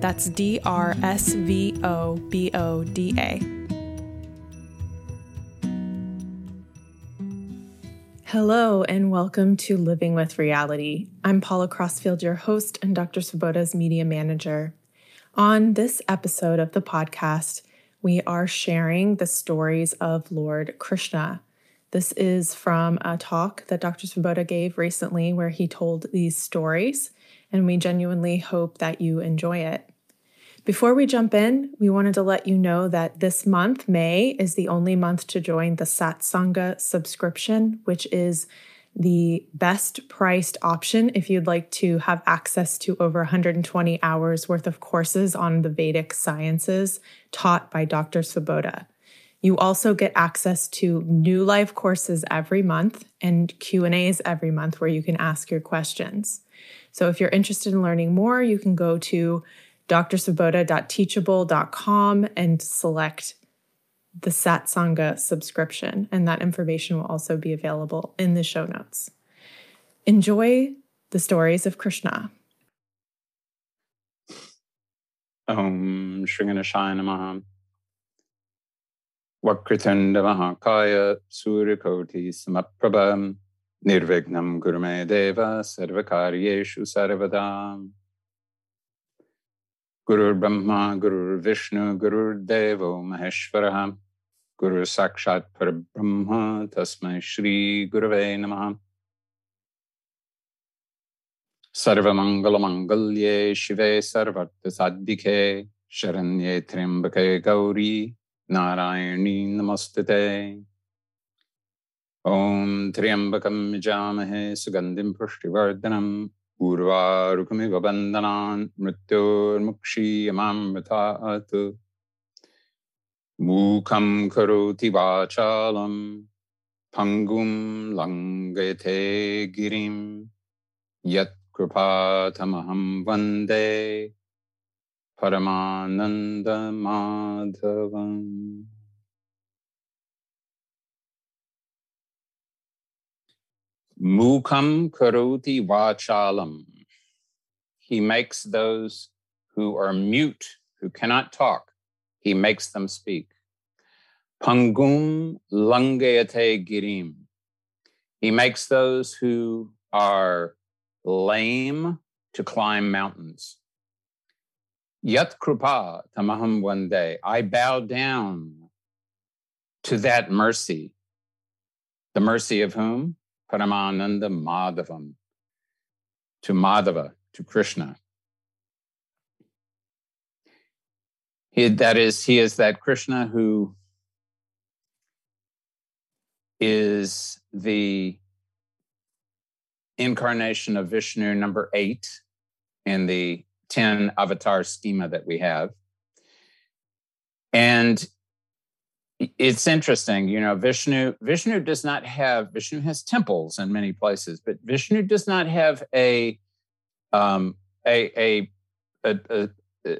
That's D R S V O B O D A. Hello, and welcome to Living with Reality. I'm Paula Crossfield, your host and Dr. Svoboda's media manager. On this episode of the podcast, we are sharing the stories of Lord Krishna. This is from a talk that Dr. Svoboda gave recently where he told these stories and we genuinely hope that you enjoy it. Before we jump in, we wanted to let you know that this month, May, is the only month to join the Satsanga subscription, which is the best priced option if you'd like to have access to over 120 hours worth of courses on the Vedic sciences taught by Dr. Svoboda. You also get access to new live courses every month and Q&As every month where you can ask your questions. So if you're interested in learning more, you can go to drsvoboda.teachable.com and select the Satsanga subscription. And that information will also be available in the show notes. Enjoy the stories of Krishna. Om Shringanashaya Namaha. Vakritanda Mahakaya Suryakoti Samaprabha Nirvignam Gurume Deva Sarvakaryeshu Sarvadam गुरुर्ब्रह्मा गुरुर्विष्णु गुरुर्देवो महेश्वरः गुरुर्साक्षात् परब्रह्म तस्मै श्रीगुरवे नमः सर्वमङ्गलमाङ्गल्ये शिवे सर्वर्थसाद्विके शरण्ये त्र्यम्बके गौरी नारायणी नमस्ते ॐ त्र्यम्बकं सुगंधि पुष्टिवर्धन Narayani Namastite Om Triambakam Jamahe Sugandim Pushtivardhanam पूर्वारुकमिव बन्धनान् मृत्योर्मुक्षीयमामृतात् मूखं करोति वाचालं पङ्गुं लङ्घयते गिरिं यत्कृपातमहं वन्दे परमानन्दमाधवम् Mukam karoti vachalam. He makes those who are mute, who cannot talk, he makes them speak. Pangum langayate girim. He makes those who are lame to climb mountains. Yat krupa tamaham one day. I bow down to that mercy. The mercy of whom? Paramananda Madhavam, to Madhava, to Krishna. He, that is, he is that Krishna who is the incarnation of Vishnu number eight in the 10 avatar schema that we have. And it's interesting, you know, Vishnu Vishnu does not have Vishnu has temples in many places, but Vishnu does not have a um, a, a, a, a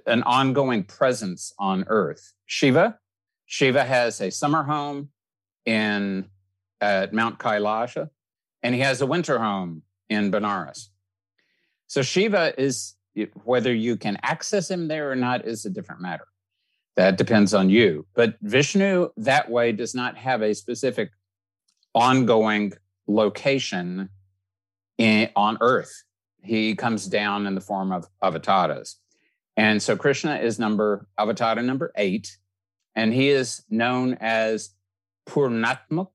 an ongoing presence on earth. Shiva, Shiva has a summer home in at Mount Kailasha, and he has a winter home in Benares. So Shiva is whether you can access him there or not is a different matter. That depends on you. But Vishnu that way does not have a specific ongoing location in, on earth. He comes down in the form of avatars. And so Krishna is number avatar number eight, and he is known as Purnatmuk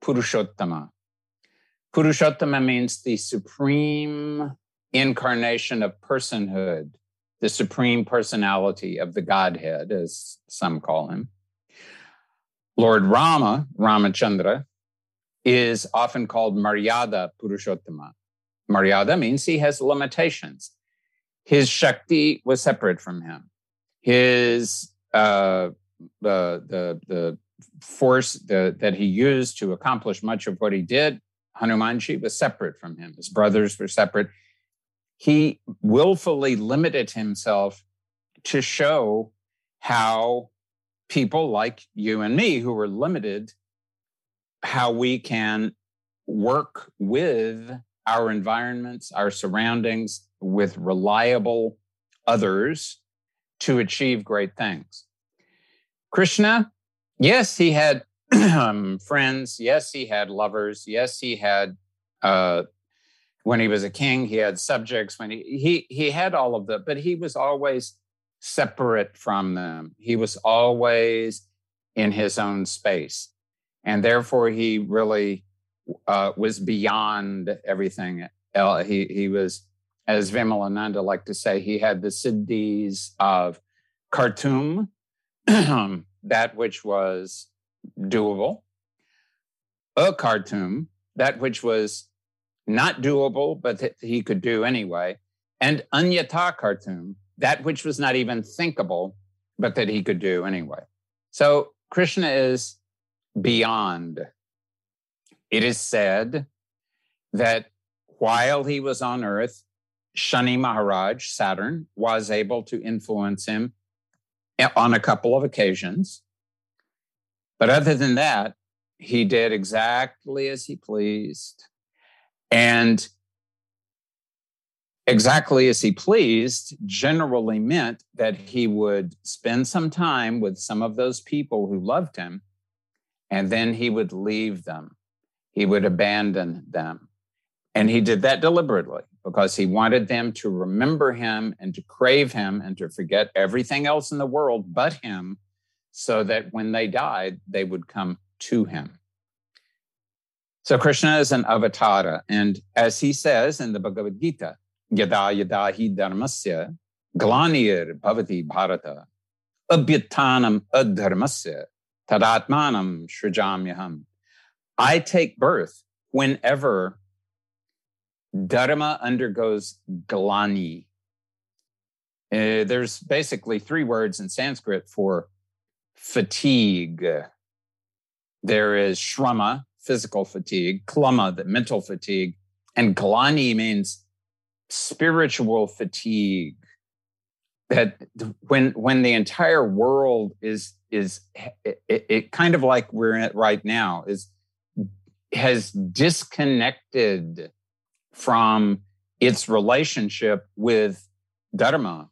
Purushottama. Purushottama means the supreme incarnation of personhood, the supreme personality of the Godhead, as some call him. Lord Rama, Ramachandra, is often called Maryada Purushottama. Maryada means he has limitations. His Shakti was separate from him. His uh, the the the force the, that he used to accomplish much of what he did, Hanumanji was separate from him. His brothers were separate he willfully limited himself to show how people like you and me who are limited how we can work with our environments our surroundings with reliable others to achieve great things. Krishna yes he had friends. Yes he had lovers. Yes he had uh, when he was a king he had subjects when he he he had all of that but he was always separate from them. He was always in his own space. And therefore he really uh, was beyond everything. He he was as vimalananda liked to say he had the siddhis of kartum that which was doable. A kartum that which was not doable, but that he could do anyway, and Anyata Kartum, that which was not even thinkable, but that he could do anyway. So Krishna is beyond. It is said that while he was on earth, Shani Maharaj, Saturn, was able to influence him on a couple of occasions. But other than that, he did exactly as he pleased. And exactly as he pleased generally meant that he would spend some time with some of those people who loved him, and then he would leave them. He would abandon them. And he did that deliberately because he wanted them to remember him and to crave him and to forget everything else in the world but him, so that when they died, they would come to him. So Krishna is an avatara. And as he says in the Bhagavad Gita, yada yada hi dharmasya glanir bhavati bharata abhyatanam adharmasya tadatmanam shrujamyaham. I take birth whenever dharma undergoes glani. Uh, there's basically three words in Sanskrit for fatigue. There is shrama, physical fatigue, klama, the mental fatigue, and glani means spiritual fatigue. That when when the entire world is is it, it kind of like we're in it right now is has disconnected from its relationship with dharma.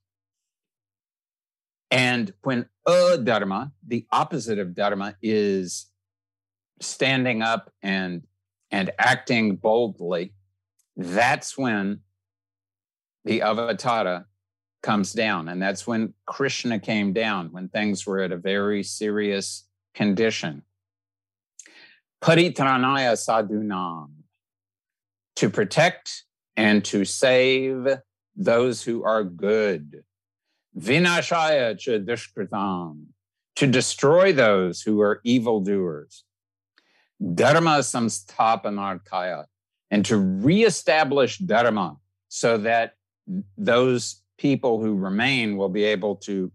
And when uh, adharma, the opposite of dharma, is standing up and and acting boldly, that's when the avatara comes down. And that's when Krishna came down, when things were at a very serious condition. Paritranaya sadhunam, to protect and to save those who are good. Vinashaya cha to destroy those who are evildoers dharma samsthapanarthaya, and to reestablish dharma so that those people who remain will be able to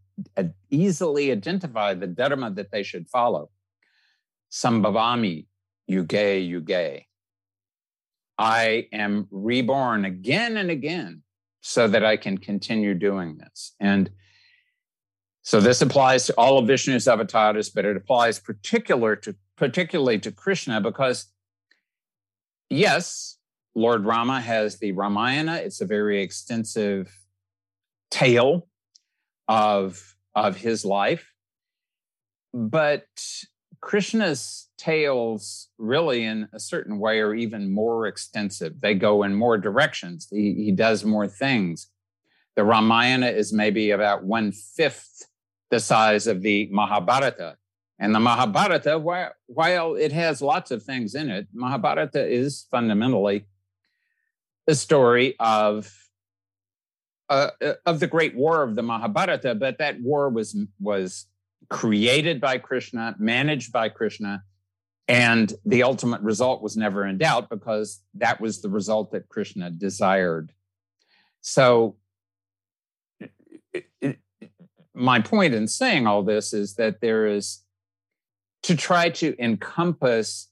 easily identify the dharma that they should follow. Sambhavami Yuge Yuge. I am reborn again and again so that I can continue doing this. And so this applies to all of Vishnu's avatars, but it applies particular to particularly to Krishna because yes, Lord Rama has the Ramayana. It's a very extensive tale of, of his life. But Krishna's tales, really, in a certain way, are even more extensive. They go in more directions, he, he does more things. The Ramayana is maybe about one fifth the size of the Mahabharata. And the Mahabharata, while it has lots of things in it, Mahabharata is fundamentally the story of uh, uh, of the great war of the Mahabharata, but that war was was created by Krishna, managed by Krishna, and the ultimate result was never in doubt because that was the result that Krishna desired. So, it, it, my point in saying all this is that there is to try to encompass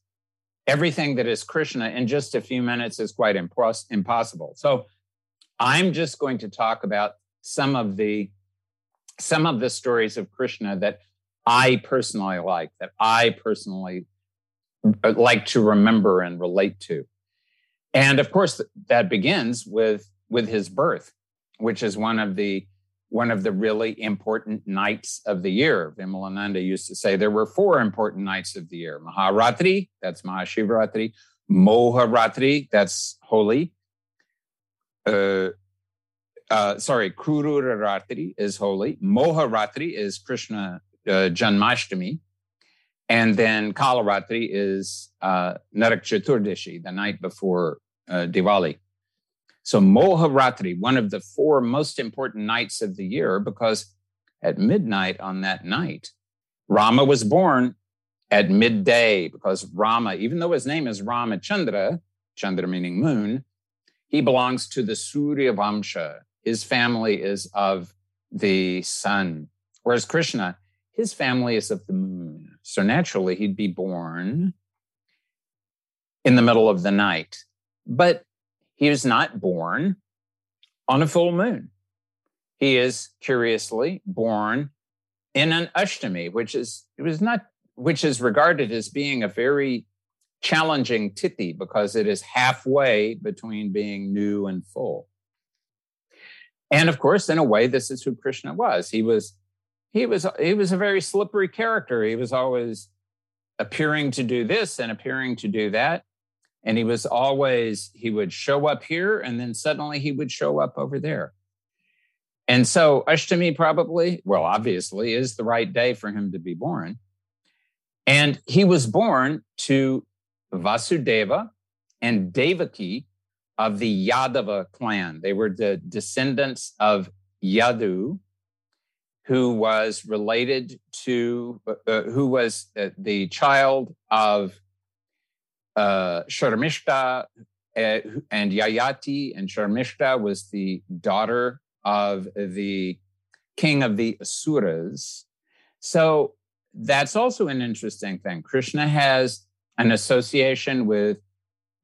everything that is Krishna in just a few minutes is quite impos- impossible. So I'm just going to talk about some of the some of the stories of Krishna that I personally like, that I personally uh, like to remember and relate to. And of course, that begins with with his birth, which is one of the one of the really important nights of the year. Vimalananda used to say there were four important nights of the year Maharatri, that's Mahashivratri, Moharatri, that's Holi. Uh, uh, sorry, Ratri is Holi. Moharatri is Krishna uh, Janmashtami. And then Kalaratri is uh, Narak the night before uh, Diwali. So Moharatri, one of the four most important nights of the year, because at midnight on that night, Rama was born at midday because Rama, even though his name is Ramachandra, Chandra meaning moon, he belongs to the Surya Vamsha. His family is of the sun, whereas Krishna, his family is of the moon. So naturally, he'd be born in the middle of the night. But he was not born on a full moon. He is curiously born in an Ashtami, which is it was not which is regarded as being a very challenging tithi because it is halfway between being new and full. And of course, in a way, this is who Krishna was. He was he was he was a very slippery character. He was always appearing to do this and appearing to do that. And he was always, he would show up here and then suddenly he would show up over there. And so Ashtami probably, well, obviously, is the right day for him to be born. And he was born to Vasudeva and Devaki of the Yadava clan. They were the descendants of Yadu, who was related to, uh, uh who was uh, the child of uh, Sharmishta uh, and Yayati, and Sharmishta was the daughter of the king of the Asuras. So that's also an interesting thing. Krishna has an association with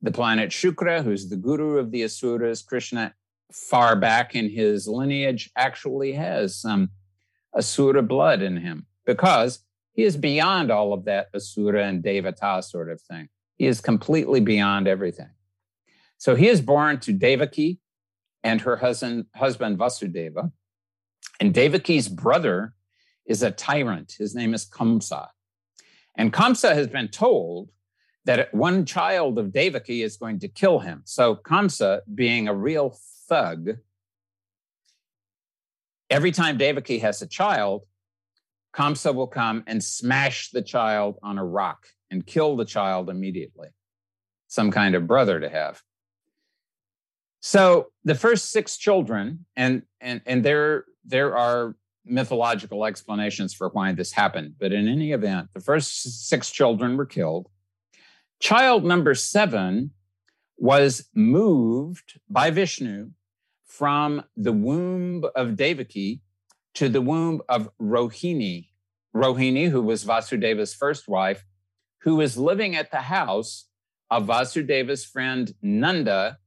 the planet Shukra, who's the guru of the Asuras. Krishna, far back in his lineage, actually has some Asura blood in him because he is beyond all of that Asura and Devata sort of thing. He is completely beyond everything. So he is born to Devaki and her husband, husband Vasudeva. And Devaki's brother is a tyrant. His name is Kamsa. And Kamsa has been told that one child of Devaki is going to kill him. So Kamsa, being a real thug, every time Devaki has a child, Kamsa will come and smash the child on a rock and kill the child immediately. Some kind of brother to have. So the first six children, and and and there there are mythological explanations for why this happened, but in any event, the first six children were killed. Child number seven was moved by Vishnu from the womb of Devaki to the womb of Rohini. Rohini, who was Vasudeva's first wife, who is living at the house of Vasudeva's friend Nanda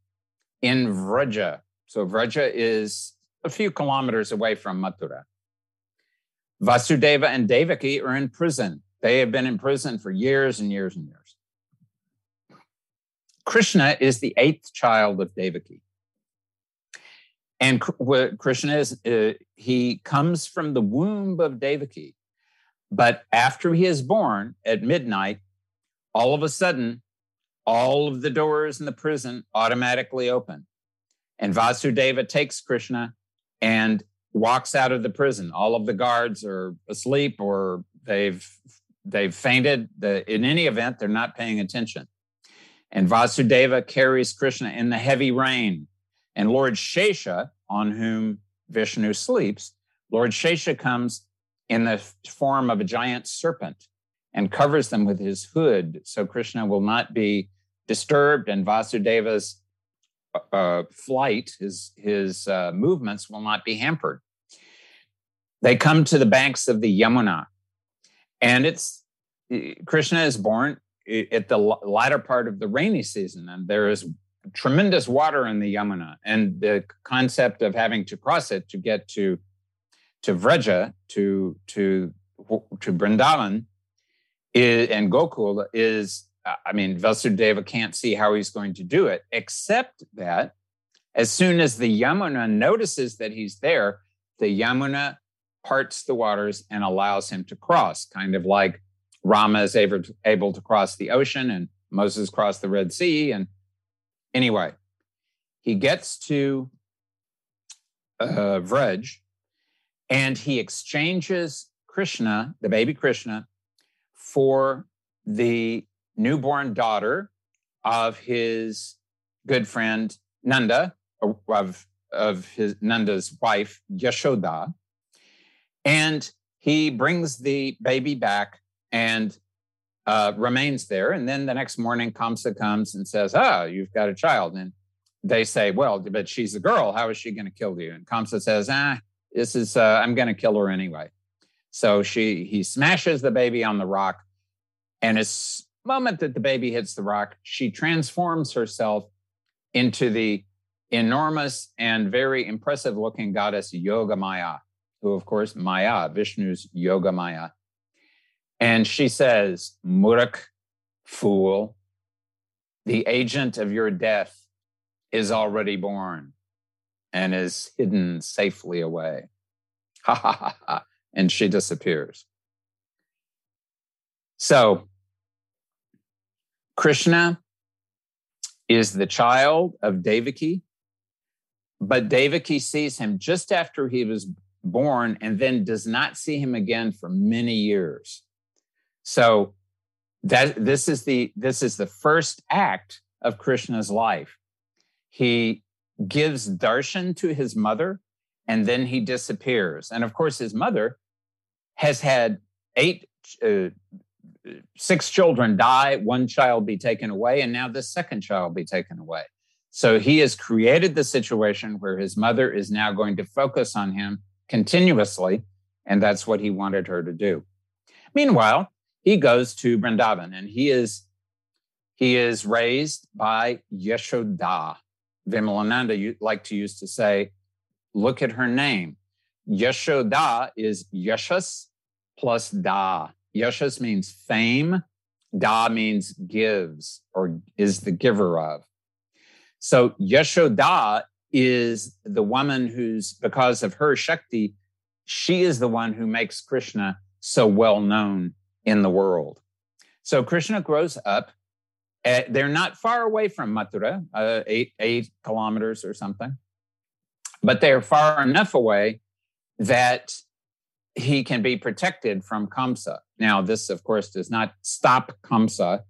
in Vraja. So Vraja is a few kilometers away from Mathura. Vasudeva and Devaki are in prison. They have been in prison for years and years and years. Krishna is the eighth child of Devaki. And Krishna is, uh, he comes from the womb of Devaki. But after he is born at midnight, all of a sudden, all of the doors in the prison automatically open. And Vasudeva takes Krishna and walks out of the prison. All of the guards are asleep or they've they've fainted. The, in any event, they're not paying attention. And Vasudeva carries Krishna in the heavy rain. And Lord Shesha, on whom Vishnu sleeps, Lord Shesha comes in the form of a giant serpent and covers them with his hood so Krishna will not be disturbed and Vasudeva's uh, flight, his, his uh, movements will not be hampered. They come to the banks of the Yamuna, and it's Krishna is born at the latter part of the rainy season, and there is tremendous water in the Yamuna. And the concept of having to cross it to get to to Vraja, to to to Brindavan, is, and Gokul is, I mean, Vasudeva can't see how he's going to do it, except that as soon as the Yamuna notices that he's there, the Yamuna parts the waters and allows him to cross, kind of like Rama is able to, able to cross the ocean and Moses crossed the Red Sea. And anyway, he gets to uh, and he exchanges Krishna, the baby Krishna, for the newborn daughter of his good friend Nanda, of, of his Nanda's wife, Yashoda. And he brings the baby back and uh, remains there. And then the next morning, Kamsa comes and says, Ah, you've got a child. And they say, Well, but she's a girl. How is she going to kill you? And Kamsa says, Ah, this is, uh, I'm going to kill her anyway. So she, he smashes the baby on the rock. And as the moment that the baby hits the rock, she transforms herself into the enormous and very impressive looking goddess Yoga Maya, who, of course, Maya, Vishnu's Yoga Maya. And she says, Murak, fool, the agent of your death is already born and is hidden safely away. Ha ha ha ha. And she disappears. So, Krishna is the child of Devaki, but Devaki sees him just after he was born and then does not see him again for many years. So that this is the this is the first act of Krishna's life. He gives darshan to his mother and then he disappears. And of course, his mother has had eight, uh, six children die, one child be taken away, and now the second child be taken away. So he has created the situation where his mother is now going to focus on him continuously, and that's what he wanted her to do. Meanwhile, he goes to Vrindavan and he is he is raised by Yashoda. Vimalananda you like to use to say, look at her name. Yashoda is Yashas plus Da. Yashas means fame. Da means gives or is the giver of. So Yashoda is the woman who's, because of her Shakti, she is the one who makes Krishna so well known in the world. So Krishna grows up. Eh, they're not far away from Mathura, uh, eight eight kilometers or something, but they're far enough away that he can be protected from Kamsa. Now, this, of course, does not stop Kamsa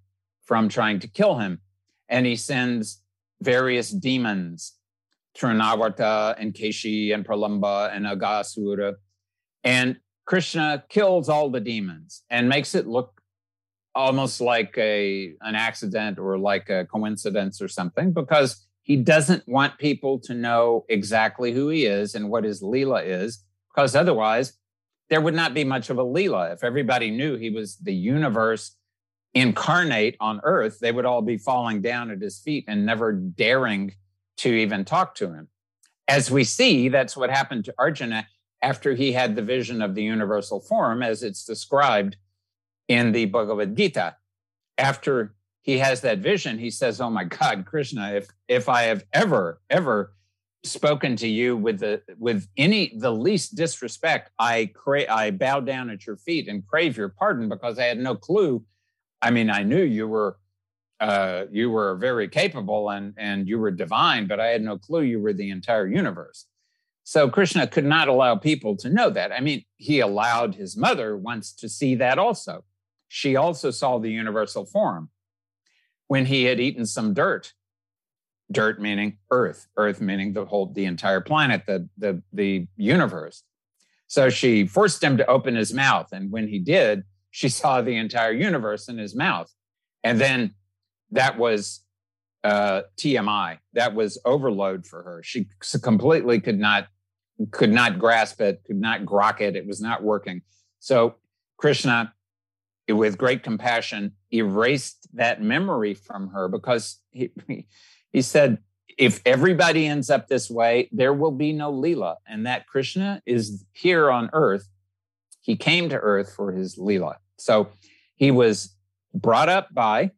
from trying to kill him, and he sends various demons, Trinavarta and Keshi and Pralamba and Aghasura. and Krishna kills all the demons and makes it look almost like a an accident or like a coincidence or something because he doesn't want people to know exactly who he is and what his lila is because otherwise there would not be much of a lila if everybody knew he was the universe incarnate on earth, they would all be falling down at his feet and never daring to even talk to him. As we see, that's what happened to Arjuna after he had the vision of the universal form, as it's described in the Bhagavad Gita. After he has that vision, he says, Oh my God, Krishna, if if I have ever, ever spoken to you with the with any the least disrespect, I cra- I bow down at your feet and crave your pardon because I had no clue. I mean, I knew you were uh, you were very capable and and you were divine, but I had no clue you were the entire universe. So Krishna could not allow people to know that. I mean, he allowed his mother once to see that also. She also saw the universal form when he had eaten some dirt. Dirt meaning earth earth meaning the whole the entire planet the the the universe. So she forced him to open his mouth and when he did she saw the entire universe in his mouth. And then that was uh, tmi that was overload for her. She completely could not could not grasp it could not grok it. It was not working. So krishna with great compassion erased that memory from her because he, he said, if everybody ends up this way, there will be no Leela. And that Krishna is here on earth. He came to earth for his Leela. So he was brought up by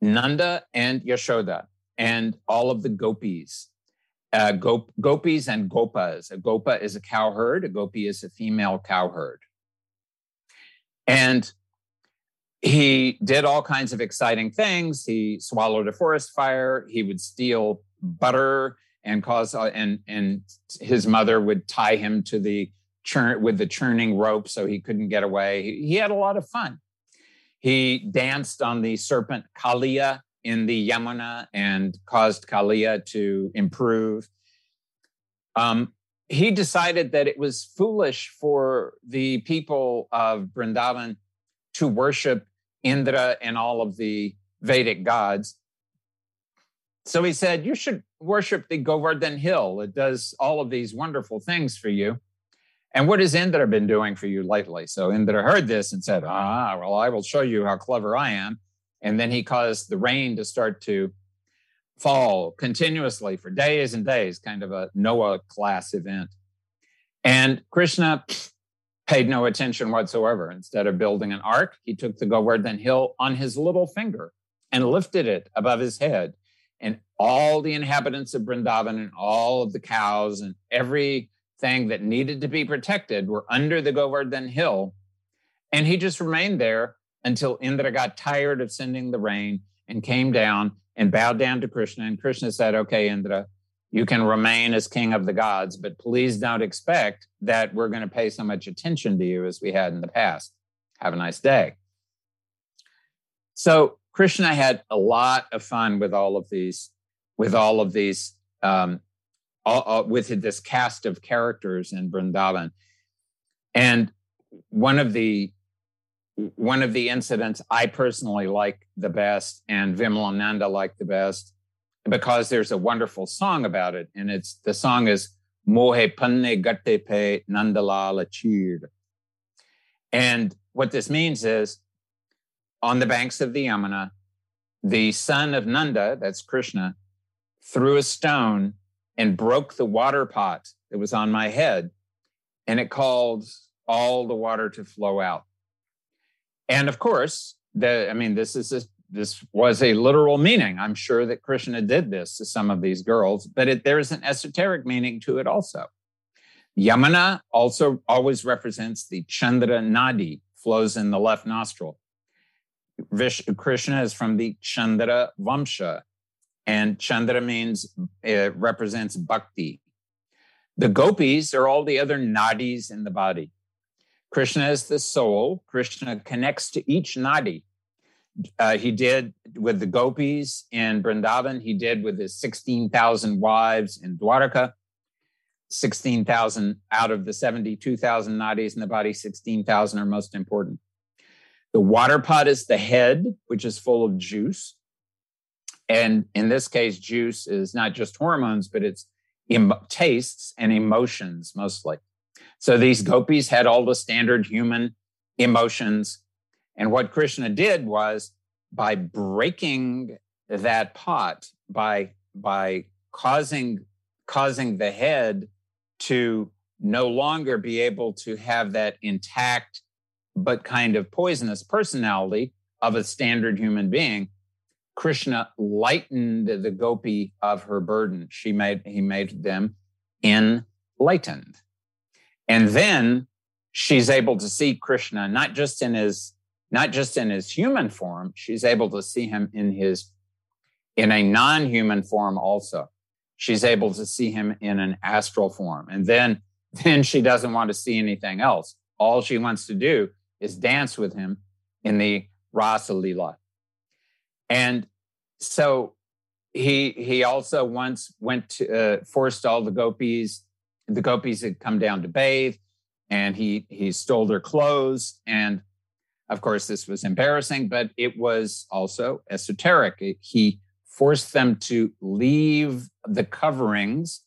Nanda and Yashoda and all of the gopis. Uh, gop- gopis and gopas. A gopa is a cowherd, a gopi is a female cowherd. And he did all kinds of exciting things. He swallowed a forest fire. He would steal butter and cause uh, and and his mother would tie him to the churn with the churning rope so he couldn't get away. He, he had a lot of fun. He danced on the serpent Kalia in the Yamuna and caused Kalia to improve. Um, he decided that it was foolish for the people of Brindavan to worship Indra and all of the Vedic gods. So he said, You should worship the Govardhan Hill. It does all of these wonderful things for you. And what has Indra been doing for you lately? So Indra heard this and said, Ah, well, I will show you how clever I am. And then he caused the rain to start to fall continuously for days and days, kind of a Noah class event. And Krishna paid no attention whatsoever. Instead of building an ark, he took the Govardhan Hill on his little finger and lifted it above his head. And all the inhabitants of Brindavan and all of the cows and everything that needed to be protected were under the Govardhan Hill. And he just remained there until Indra got tired of sending the rain and came down and bowed down to Krishna. And Krishna said, Okay, Indra, you can remain as king of the gods, but please don't expect that we're going to pay so much attention to you as we had in the past. Have a nice day. So Krishna had a lot of fun with all of these, with all of these, um, all, all, with this cast of characters in Vrindavan. And one of the one of the incidents I personally like the best, and Vimalananda liked the best, because there's a wonderful song about it. And it's the song is Mohe Panne Gatte Pe Nandalala Chir. And what this means is on the banks of the Yamuna, the son of Nanda, that's Krishna, threw a stone and broke the water pot that was on my head, and it called all the water to flow out. And of course, the, I mean, this is a this was a literal meaning. I'm sure that Krishna did this to some of these girls, but it, there's an esoteric meaning to it also. Yamuna also always represents the Chandra Nadi, flows in the left nostril. Vish, Krishna is from the Chandra Vamsha, and Chandra means it represents bhakti. The gopis are all the other nadis in the body. Krishna is the soul. Krishna connects to each nadi uh, he did with the gopis in Vrindavan. He did with his 16,000 wives in Dwarka. 16,000 out of the 72,000 nadis in the body, 16,000 are most important. The water pot is the head, which is full of juice. And in this case, juice is not just hormones, but it's em- tastes and emotions mostly. So these gopis had all the standard human emotions. And what Krishna did was by breaking that pot, by by causing causing the head to no longer be able to have that intact but kind of poisonous personality of a standard human being krishna lightened the gopi of her burden. She made he made them enlightened and then she's able to see krishna not just in his not just in his human form she's able to see him in his in a non-human form also. She's able to see him in an astral form. And then then she doesn't want to see anything else. All she wants to do is dance with him in the rasa lila and so he he also once went to uh, forced all the gopis the gopis had come down to bathe and he he stole their clothes and of course this was embarrassing but it was also esoteric he forced them to leave the coverings,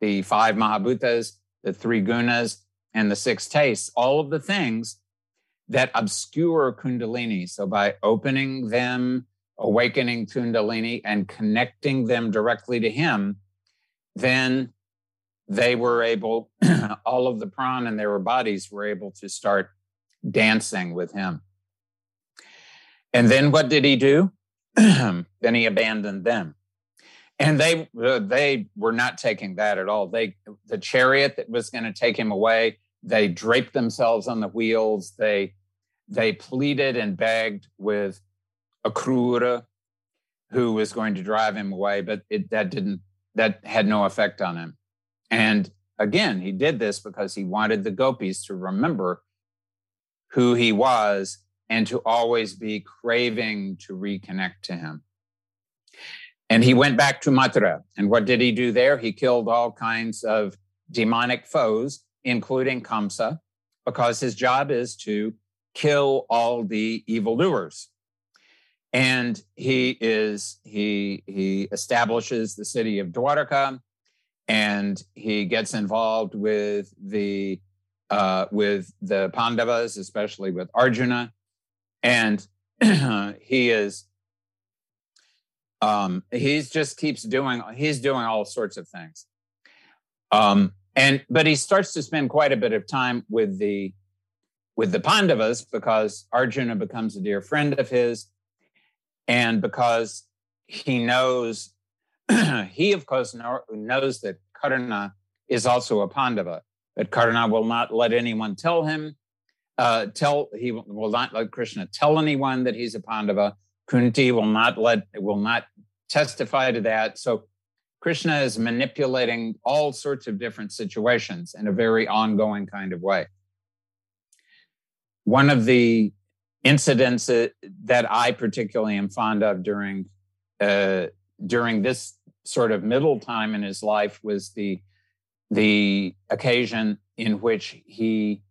the five Mahabhutas, the three gunas, and the six tastes, all of the things that obscure Kundalini. So by opening them, awakening Kundalini, and connecting them directly to Him, then they were able, all of the prana in their bodies were able to start dancing with Him. And then what did He do? then he abandoned them and they uh, they were not taking that at all they the chariot that was going to take him away they draped themselves on the wheels they they pleaded and begged with akrura who was going to drive him away but it, that didn't that had no effect on him and again he did this because he wanted the gopis to remember who he was and to always be craving to reconnect to him. And he went back to Mathura. And what did he do there? He killed all kinds of demonic foes, including Kamsa, because his job is to kill all the evildoers. And he is he he establishes the city of Dwarka, and he gets involved with the uh, with the Pandavas, especially with Arjuna, and he is um he's just keeps doing he's doing all sorts of things. Um and but he starts to spend quite a bit of time with the with the pandavas because arjuna becomes a dear friend of his. And because he knows he of course know, knows that karna is also a pandava but karna will not let anyone tell him uh, tell he will not let Krishna tell anyone that he's a Pandava. Kunti will not let will not testify to that. So Krishna is manipulating all sorts of different situations in a very ongoing kind of way. One of the incidents that I particularly am fond of during uh, during this sort of middle time in his life was the the occasion in which he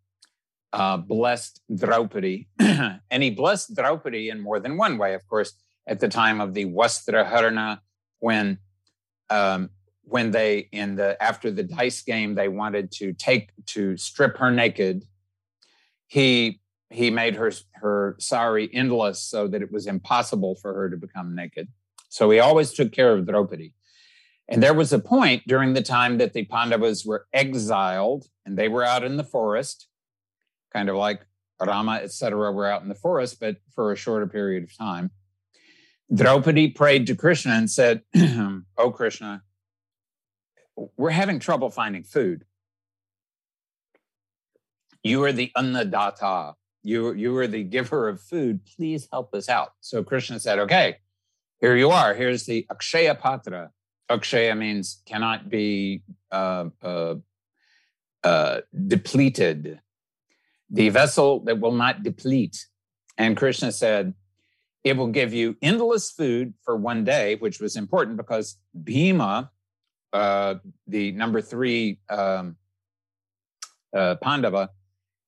uh, blessed Draupadi. and he blessed Draupadi in more than one way, of course, at the time of the Vastraharana, when um, when they in the after the dice game they wanted to take to strip her naked. He he made her her sari endless so that it was impossible for her to become naked. So he always took care of draupadi and there was a point during the time that the pandavas were exiled and they were out in the forest kind of like Rama, etc., were out in the forest, but for a shorter period of time. Draupadi prayed to Krishna and said, Oh, Krishna, we're having trouble finding food. You are the Annadatta. You, you are the giver of food. Please help us out. So Krishna said, Okay, here you are. Here's the Akshaya Patra. Akshaya means cannot be uh, uh, uh, depleted the vessel that will not deplete. And Krishna said, it will give you endless food for one day, which was important because Bhima, uh, the number three um, uh, Pandava,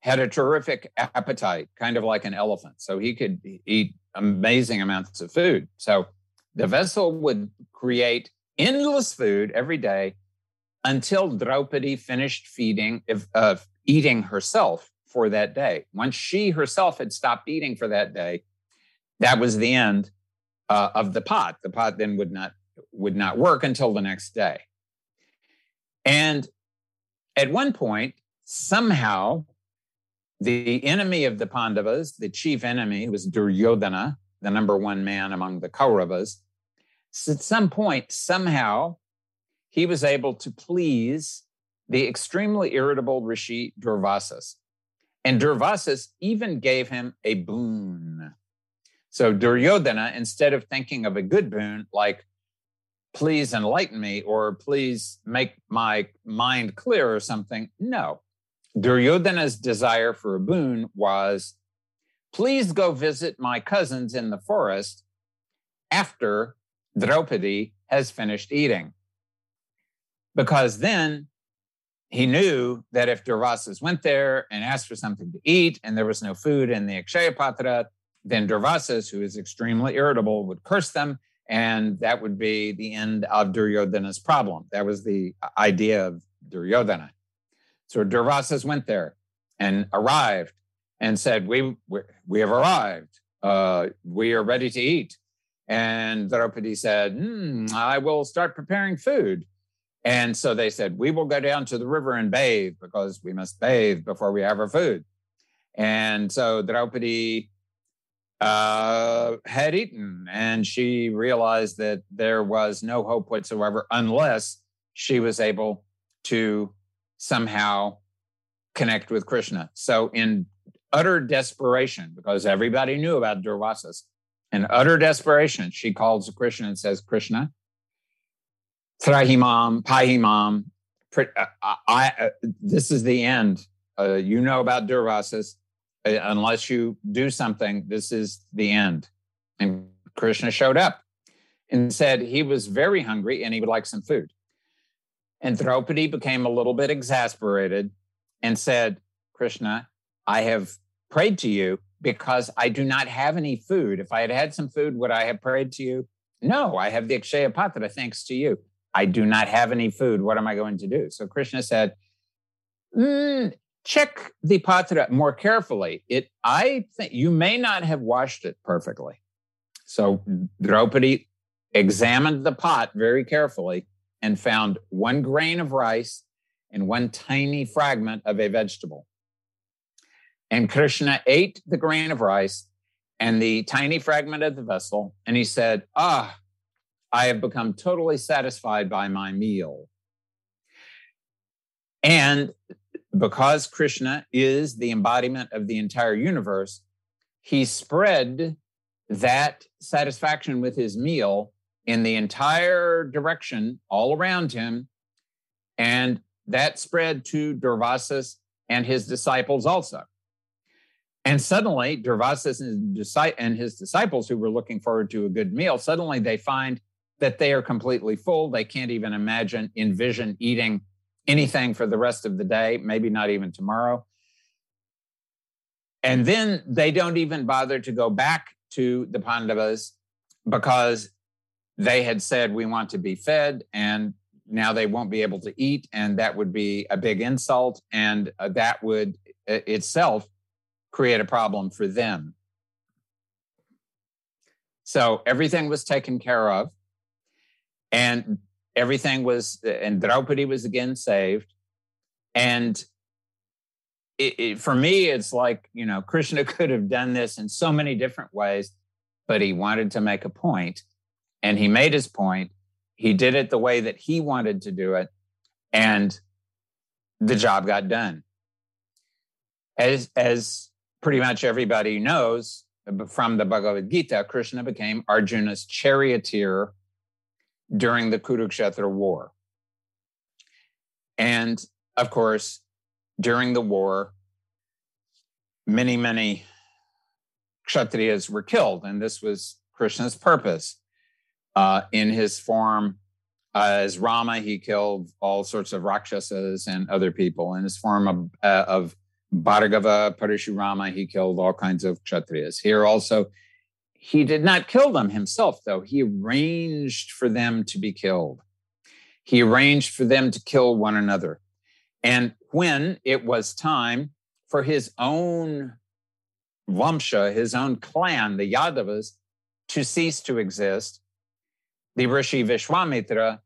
had a terrific appetite, kind of like an elephant. So he could eat amazing amounts of food. So the vessel would create endless food every day until Draupadi finished feeding, uh, eating herself for that day. Once she herself had stopped eating for that day, that was the end uh, of the pot. The pot then would not would not work until the next day. And at one point, somehow, the enemy of the Pandavas, the chief enemy, was Duryodhana, the number one man among the Kauravas, at some point, somehow, he was able to please the extremely irritable Rishi Durvasas. And Durvasas even gave him a boon. So Duryodhana, instead of thinking of a good boon like, please enlighten me or please make my mind clear or something, no. Duryodhana's desire for a boon was, please go visit my cousins in the forest after Draupadi has finished eating. Because then he knew that if Durvasas went there and asked for something to eat and there was no food in the Akshaya Patra, then Durvasas, who is extremely irritable, would curse them. And that would be the end of Duryodhana's problem. That was the idea of Duryodhana. So Durvasas went there and arrived and said, We, we, we have arrived. Uh, we are ready to eat. And Draupadi said, hmm, I will start preparing food. And so they said, We will go down to the river and bathe because we must bathe before we have our food. And so Draupadi uh, had eaten and she realized that there was no hope whatsoever unless she was able to somehow connect with Krishna. So, in utter desperation, because everybody knew about Durvasas, in utter desperation, she calls Krishna and says, Krishna, Trahimam, Pahimam. Uh, I, uh, this is the end. Uh, you know about Durvasas. Uh, unless you do something, this is the end. And Krishna showed up and said he was very hungry and he would like some food. And Draupadi became a little bit exasperated and said, Krishna, I have prayed to you because I do not have any food. If I had had some food, would I have prayed to you? No, I have the Akshaya Patra thanks to you. I do not have any food. What am I going to do? So Krishna said, mm, check the patra more carefully. It, I think you may not have washed it perfectly. So Draupadi examined the pot very carefully and found one grain of rice and one tiny fragment of a vegetable. And Krishna ate the grain of rice and the tiny fragment of the vessel, and he said, Ah, I have become totally satisfied by my meal. And because Krishna is the embodiment of the entire universe, he spread that satisfaction with his meal in the entire direction all around him. And that spread to Durvasas and his disciples also. And suddenly, Durvasas and his disciples, who were looking forward to a good meal, suddenly they find that they are completely full. They can't even imagine, envision eating anything for the rest of the day, maybe not even tomorrow. And then they don't even bother to go back to the Pandavas because they had said, We want to be fed, and now they won't be able to eat. And that would be a big insult. And uh, that would uh, itself create a problem for them. So everything was taken care of and everything was and draupadi was again saved. And it, it, for me it's like you know krishna could have done this in so many different ways but he wanted to make a point and he made his point. He did it the way that he wanted to do it and the job got done. As as pretty much everybody knows from the bhagavad gita krishna became arjuna's charioteer during the Kurukshetra war. And of course, during the war, many, many Kshatriyas were killed. And this was Krishna's purpose. Uh, in his form uh, as Rama, he killed all sorts of Rakshasas and other people. In his form of, uh, of Bhargava Parashurama, he killed all kinds of Kshatriyas. Here also, he did not kill them himself, though. He arranged for them to be killed. He arranged for them to kill one another. And when it was time for his own Vamsha, his own clan, the Yadavas, to cease to exist, the Rishi Vishwamitra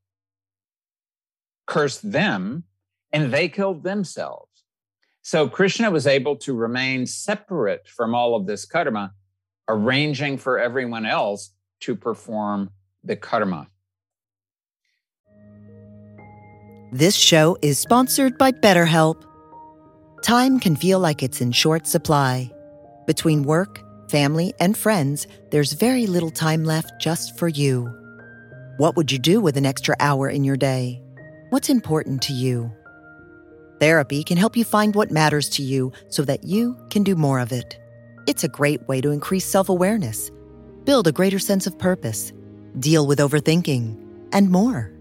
cursed them and they killed themselves. So Krishna was able to remain separate from all of this karma, arranging for everyone else to perform the karma. This show is sponsored by BetterHelp. Time can feel like it's in short supply. Between work, family, and friends, there's very little time left just for you. What would you do with an extra hour in your day? What's important to you? Therapy can help you find what matters to you so that you can do more of it. It's a great way to increase self awareness, build a greater sense of purpose, deal with overthinking, and more.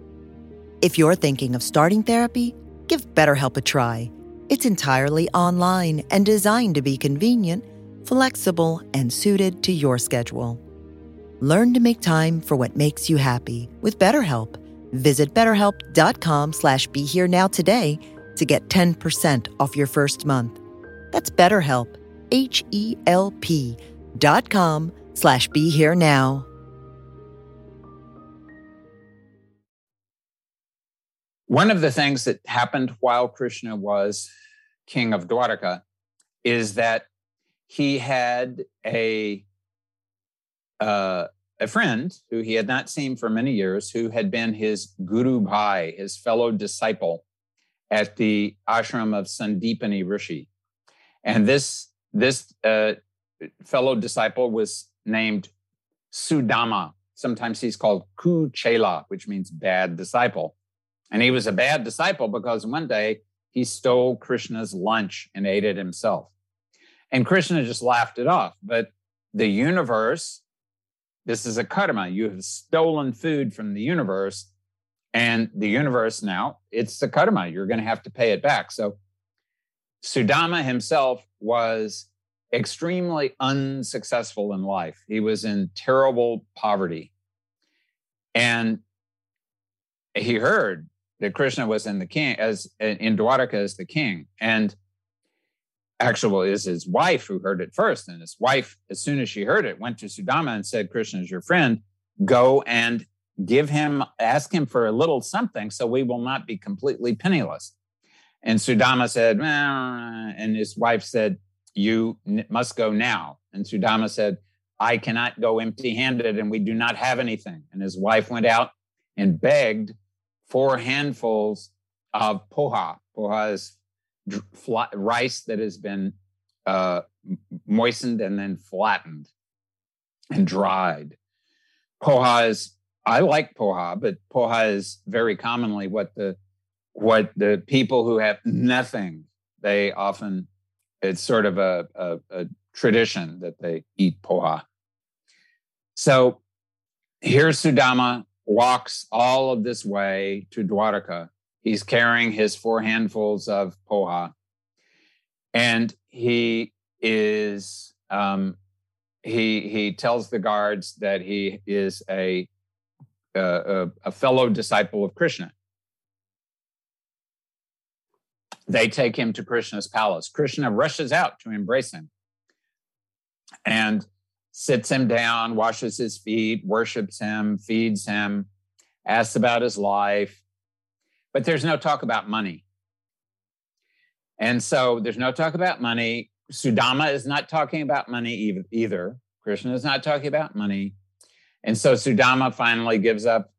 If you're thinking of starting therapy, give BetterHelp a try. It's entirely online and designed to be convenient, flexible, and suited to your schedule. Learn to make time for what makes you happy with BetterHelp. Visit betterhelp.com slash be here now today to get 10% off your first month. That's BetterHelp, H-E-L-P dot com slash be here now. One of the things that happened while Krishna was king of Dwarka is that he had a uh, a friend who he had not seen for many years, who had been his guru bhai, his fellow disciple at the ashram of Sandipani Rishi. And this, this uh, fellow disciple was named Sudama. Sometimes he's called Kuchela, which means bad disciple. And he was a bad disciple because one day he stole Krishna's lunch and ate it himself. And Krishna just laughed it off. But the universe, this is a karma. You have stolen food from the universe, and the universe now, it's the karma. You're going to have to pay it back. So Sudama himself was extremely unsuccessful in life. He was in terrible poverty. And he heard that Krishna was in the king as in Dwarka as the king. And actually is his wife who heard it first. And his wife, as soon as she heard it, went to Sudama and said, Krishna is your friend. Go and give him, ask him for a little something so we will not be completely penniless. And Sudama said, well, and his wife said, You must go now. And Sudama said, I cannot go empty handed and we do not have anything. And his wife went out and begged four handfuls of poha. Poha is rice that has been uh, moistened and then flattened and dried. Poha is I like poha, but poha is very commonly what the what the people who have nothing they often it's sort of a, a, a tradition that they eat poha. So here Sudama walks all of this way to Dwarka. He's carrying his four handfuls of poha, and he is um, he he tells the guards that he is a a, fellow disciple of Krishna. They take him to Krishna's palace. Krishna rushes out to embrace him and sits him down, washes his feet, worships him, feeds him, asks about his life. But there's no talk about money. And so there's no talk about money. Sudama is not talking about money either. Krishna is not talking about money. And so Sudama finally gives up,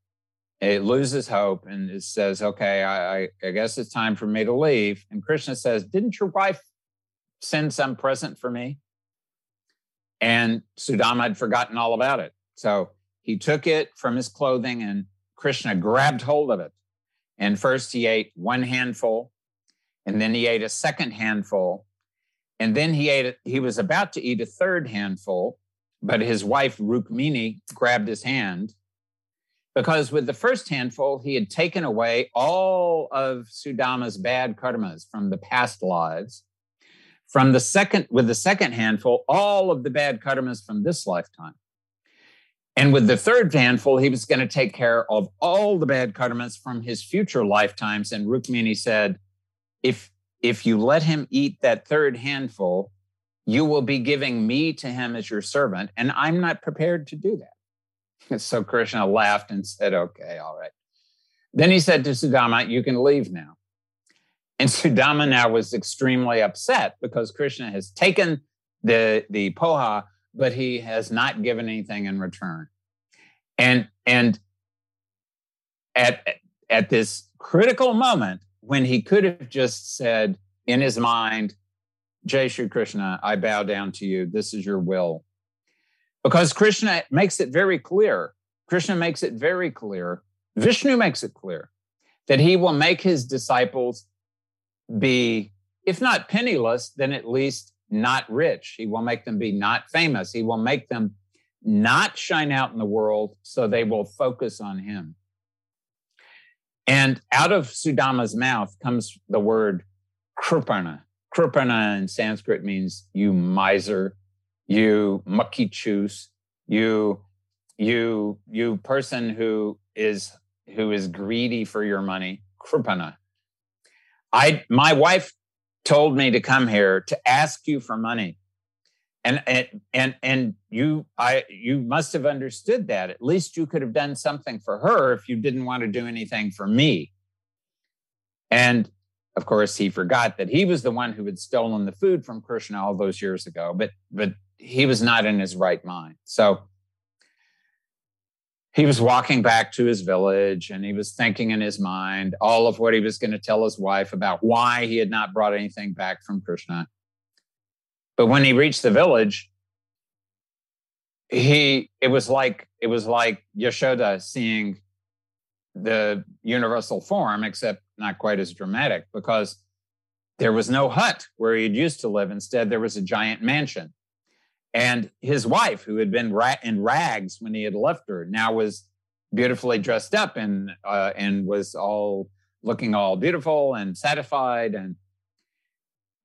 it loses hope and it says, okay, I, I, guess it's time for me to leave. And Krishna says, Didn't your wife send some present for me? And Sudama had forgotten all about it. So he took it from his clothing and Krishna grabbed hold of it. And first he ate one handful, and then he ate a second handful. And then he ate, he was about to eat a third handful, but his wife, Rukmini, grabbed his hand because with the first handful, he had taken away all of Sudama's bad karmas from the past lives. From the second, with the second handful, all of the bad karmas from this lifetime. And with the third handful, he was going to take care of all the bad karmas from his future lifetimes. And Rukmini said, if if you let him eat that third handful, you will be giving me to him as your servant, and I'm not prepared to do that. So Krishna laughed and said, Okay, all right. Then he said to Sudama, You can leave now. And Sudama now was extremely upset because Krishna has taken the, the poha, but he has not given anything in return. And, and at, at this critical moment, when he could have just said in his mind, Jai Shri Krishna, I bow down to you. This is your will. Because Krishna makes it very clear. Krishna makes it very clear. Vishnu makes it clear that he will make his disciples be, if not penniless, then at least not rich. He will make them be not famous. He will make them not shine out in the world so they will focus on him. And out of Sudama's mouth comes the word kripana, Kripana in Sanskrit means you miser, you mucky you you you person who is who is greedy for your money. Kripana. I my wife told me to come here to ask you for money. And and and and you I you must have understood that. At least you could have done something for her if you didn't want to do anything for me. And of course, he forgot that he was the one who had stolen the food from Krishna all those years ago, but but he was not in his right mind. So he was walking back to his village and he was thinking in his mind all of what he was going to tell his wife about why he had not brought anything back from Krishna. But when he reached the village, he it was like it was like Yashoda seeing the universal form, except not quite as dramatic because there was no hut where he used to live. Instead, there was a giant mansion. And his wife, who had been ra- in rags when he had left her, now was beautifully dressed up and uh, and was all looking all beautiful and satisfied. And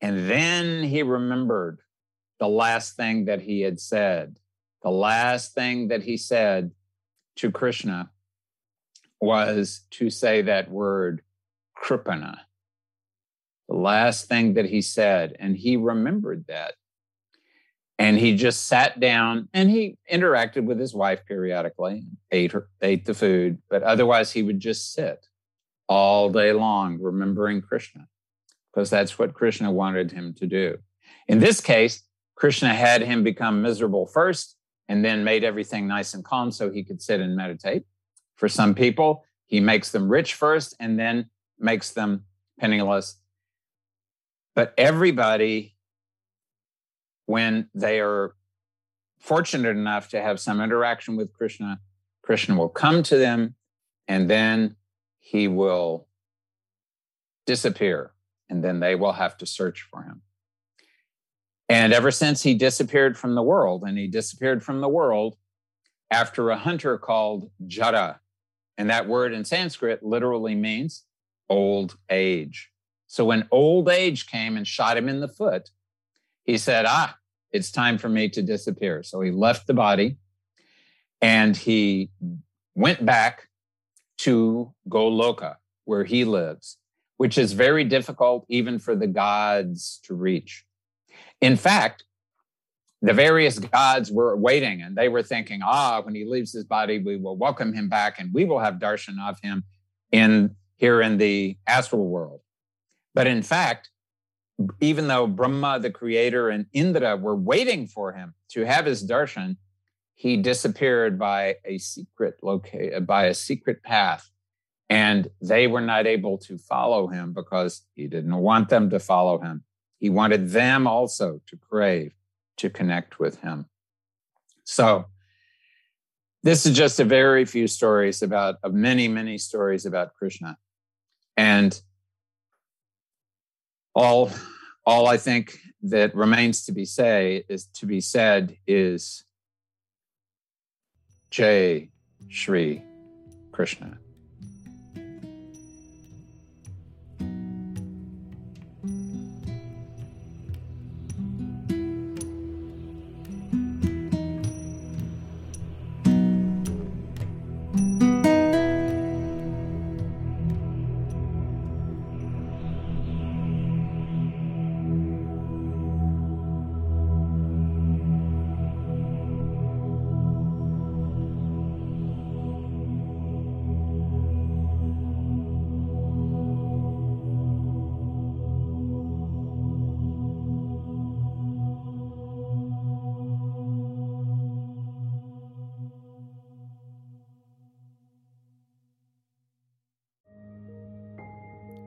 and then he remembered the last thing that he had said. The last thing that he said to Krishna was to say that word Kripana. The last thing that he said, and he remembered that. And he just sat down and he interacted with his wife periodically, ate her, ate the food, but otherwise he would just sit all day long remembering Krishna, because that's what Krishna wanted him to do. In this case, Krishna had him become miserable first and then made everything nice and calm so he could sit and meditate. For some people, he makes them rich first and then makes them penniless. But everybody, when they are fortunate enough to have some interaction with Krishna, Krishna will come to them and then he will disappear and then they will have to search for him. And ever since he disappeared from the world, and he disappeared from the world after a hunter called Jara. And that word in Sanskrit literally means old age. So when old age came and shot him in the foot, he said, Ah, it's time for me to disappear. So he left the body and he went back to Goloka, where he lives, which is very difficult even for the gods to reach. In fact, the various gods were waiting and they were thinking, ah, when he leaves his body, we will welcome him back and we will have darshan of him in here in the astral world. But in fact, even though Brahma, the creator, and Indra were waiting for him to have his darshan, he disappeared by a secret loca- by a secret path. And they were not able to follow him because he didn't want them to follow him. He wanted them also to crave to connect with him. So, this is just a very few stories about, of many, many stories about Krishna. And all, all I think that remains to be say is to be said is Jai Shri Krishna.